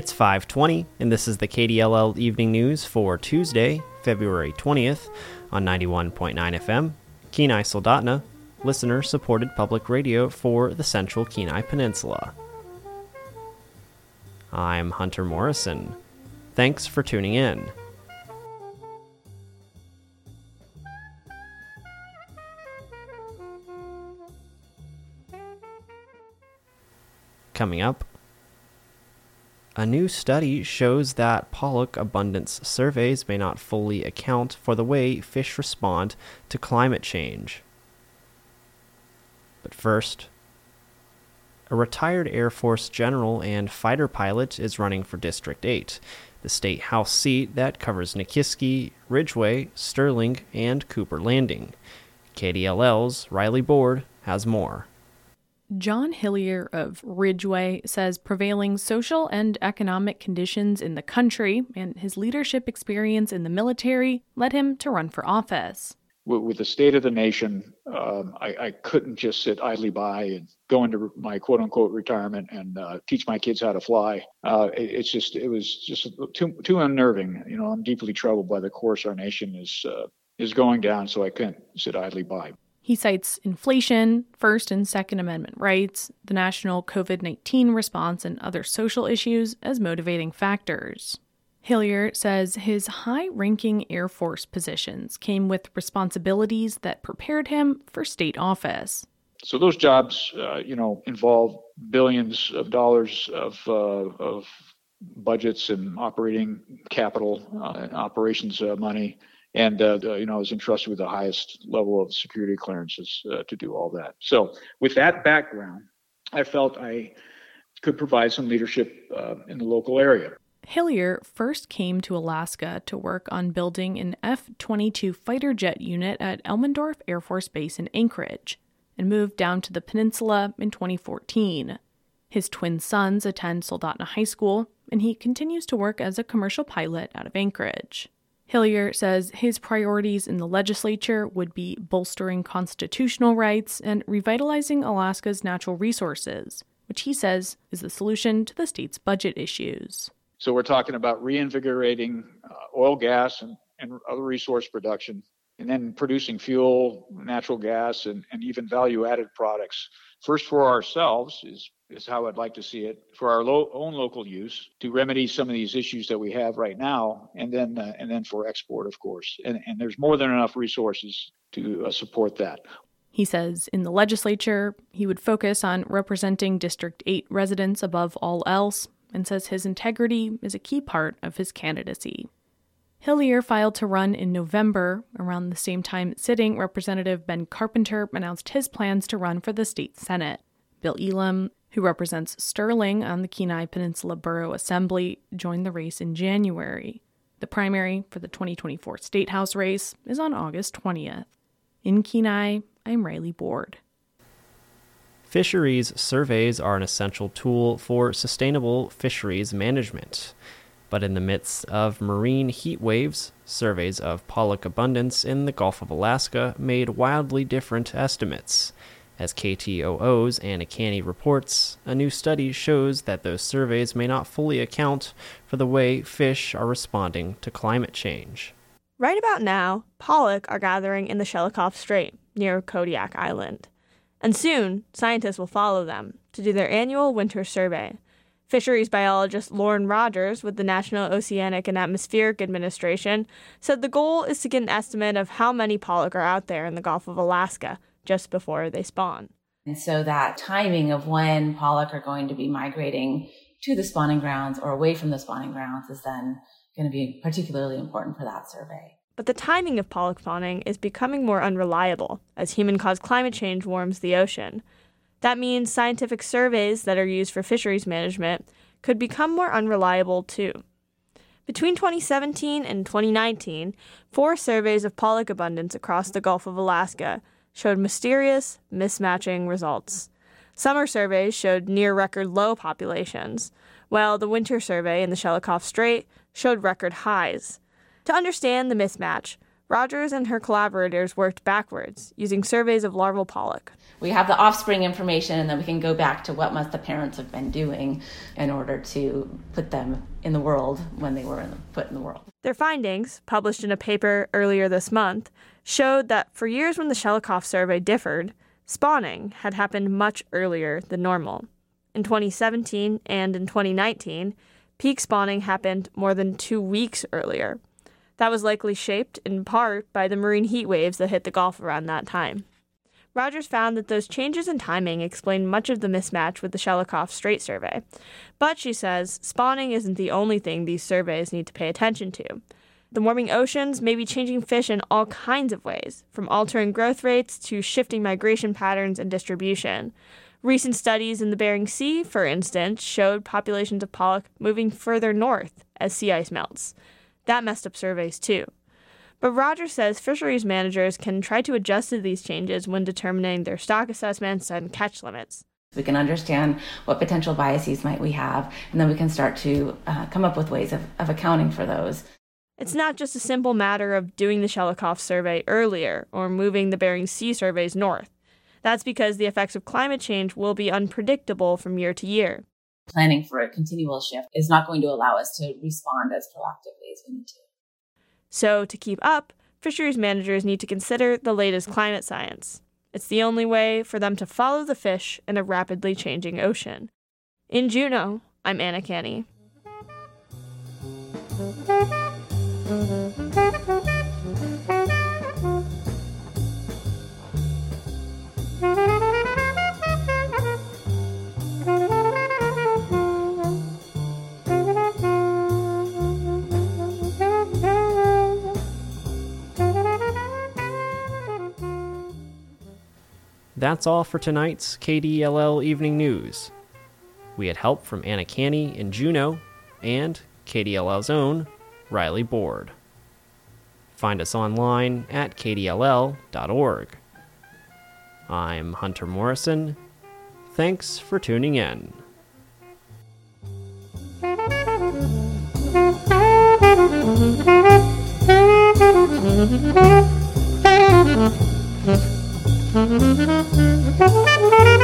It's 5:20 and this is the KDLL Evening News for Tuesday, February 20th on 91.9 FM, Kenai Soldotna, listener-supported public radio for the Central Kenai Peninsula. I'm Hunter Morrison. Thanks for tuning in. Coming up, a new study shows that pollock abundance surveys may not fully account for the way fish respond to climate change. But first, a retired Air Force general and fighter pilot is running for District 8, the state house seat that covers Nikiski, Ridgeway, Sterling, and Cooper Landing. KDLL's Riley Board has more. John Hillier of Ridgeway says prevailing social and economic conditions in the country and his leadership experience in the military led him to run for office. With, with the state of the nation, um, I, I, couldn't just sit idly by and go into my quote unquote retirement and uh, teach my kids how to fly. Uh, it, it's just, it was just too, too unnerving. You know, I'm deeply troubled by the course our nation is, uh, is going down, so I couldn't sit idly by. He cites inflation, First and Second Amendment rights, the national COVID 19 response, and other social issues as motivating factors. Hillier says his high ranking Air Force positions came with responsibilities that prepared him for state office. So those jobs, uh, you know, involve billions of dollars of, uh, of budgets and operating capital uh, and operations uh, money and uh, you know, I was entrusted with the highest level of security clearances uh, to do all that. So, with that background, I felt I could provide some leadership uh, in the local area. Hillier first came to Alaska to work on building an F 22 fighter jet unit at Elmendorf Air Force Base in Anchorage and moved down to the peninsula in 2014. His twin sons attend Soldotna High School, and he continues to work as a commercial pilot out of Anchorage. Hillier says his priorities in the legislature would be bolstering constitutional rights and revitalizing Alaska's natural resources, which he says is the solution to the state's budget issues. So we're talking about reinvigorating uh, oil, gas, and, and other resource production, and then producing fuel, natural gas, and, and even value added products. First, for ourselves is is how I'd like to see it for our lo- own local use to remedy some of these issues that we have right now, and then uh, and then for export, of course. And, and there's more than enough resources to uh, support that. He says in the legislature, he would focus on representing District 8 residents above all else, and says his integrity is a key part of his candidacy. Hillier filed to run in November, around the same time sitting Representative Ben Carpenter announced his plans to run for the state Senate. Bill Elam who represents Sterling on the Kenai Peninsula Borough Assembly, joined the race in January. The primary for the 2024 State House race is on August 20th. In Kenai, I'm Riley Board. Fisheries surveys are an essential tool for sustainable fisheries management. But in the midst of marine heat waves, surveys of pollock abundance in the Gulf of Alaska made wildly different estimates. As KTOO's Anna Canny reports, a new study shows that those surveys may not fully account for the way fish are responding to climate change. Right about now, pollock are gathering in the Shelikof Strait near Kodiak Island. And soon, scientists will follow them to do their annual winter survey. Fisheries biologist Lauren Rogers with the National Oceanic and Atmospheric Administration said the goal is to get an estimate of how many pollock are out there in the Gulf of Alaska just before they spawn. And so that timing of when pollock are going to be migrating to the spawning grounds or away from the spawning grounds is then going to be particularly important for that survey. But the timing of pollock spawning is becoming more unreliable as human caused climate change warms the ocean. That means scientific surveys that are used for fisheries management could become more unreliable too. Between 2017 and 2019, four surveys of pollock abundance across the Gulf of Alaska showed mysterious, mismatching results. Summer surveys showed near record low populations, while the winter survey in the Shelikof Strait showed record highs. To understand the mismatch, Rogers and her collaborators worked backwards, using surveys of larval pollock. We have the offspring information, and then we can go back to what must the parents have been doing in order to put them in the world when they were in the, put in the world. Their findings, published in a paper earlier this month, showed that for years when the Shelikof survey differed, spawning had happened much earlier than normal. In 2017 and in 2019, peak spawning happened more than two weeks earlier. That was likely shaped in part by the marine heat waves that hit the Gulf around that time. Rogers found that those changes in timing explain much of the mismatch with the Shelikof Strait survey. But, she says, spawning isn't the only thing these surveys need to pay attention to. The warming oceans may be changing fish in all kinds of ways, from altering growth rates to shifting migration patterns and distribution. Recent studies in the Bering Sea, for instance, showed populations of pollock moving further north as sea ice melts. That messed up surveys too. But Rogers says fisheries managers can try to adjust to these changes when determining their stock assessments and catch limits. We can understand what potential biases might we have, and then we can start to uh, come up with ways of, of accounting for those. It's not just a simple matter of doing the Shelikof survey earlier or moving the Bering Sea surveys north. That's because the effects of climate change will be unpredictable from year to year planning for a continual shift is not going to allow us to respond as proactively as we need to. So, to keep up, fisheries managers need to consider the latest climate science. It's the only way for them to follow the fish in a rapidly changing ocean. In Juneau, I'm Anna Canny. That's all for tonight's KDLL Evening News. We had help from Anna Canny in Juneau and KDLL's own Riley Board. Find us online at kdll.org. I'm Hunter Morrison. Thanks for tuning in. you.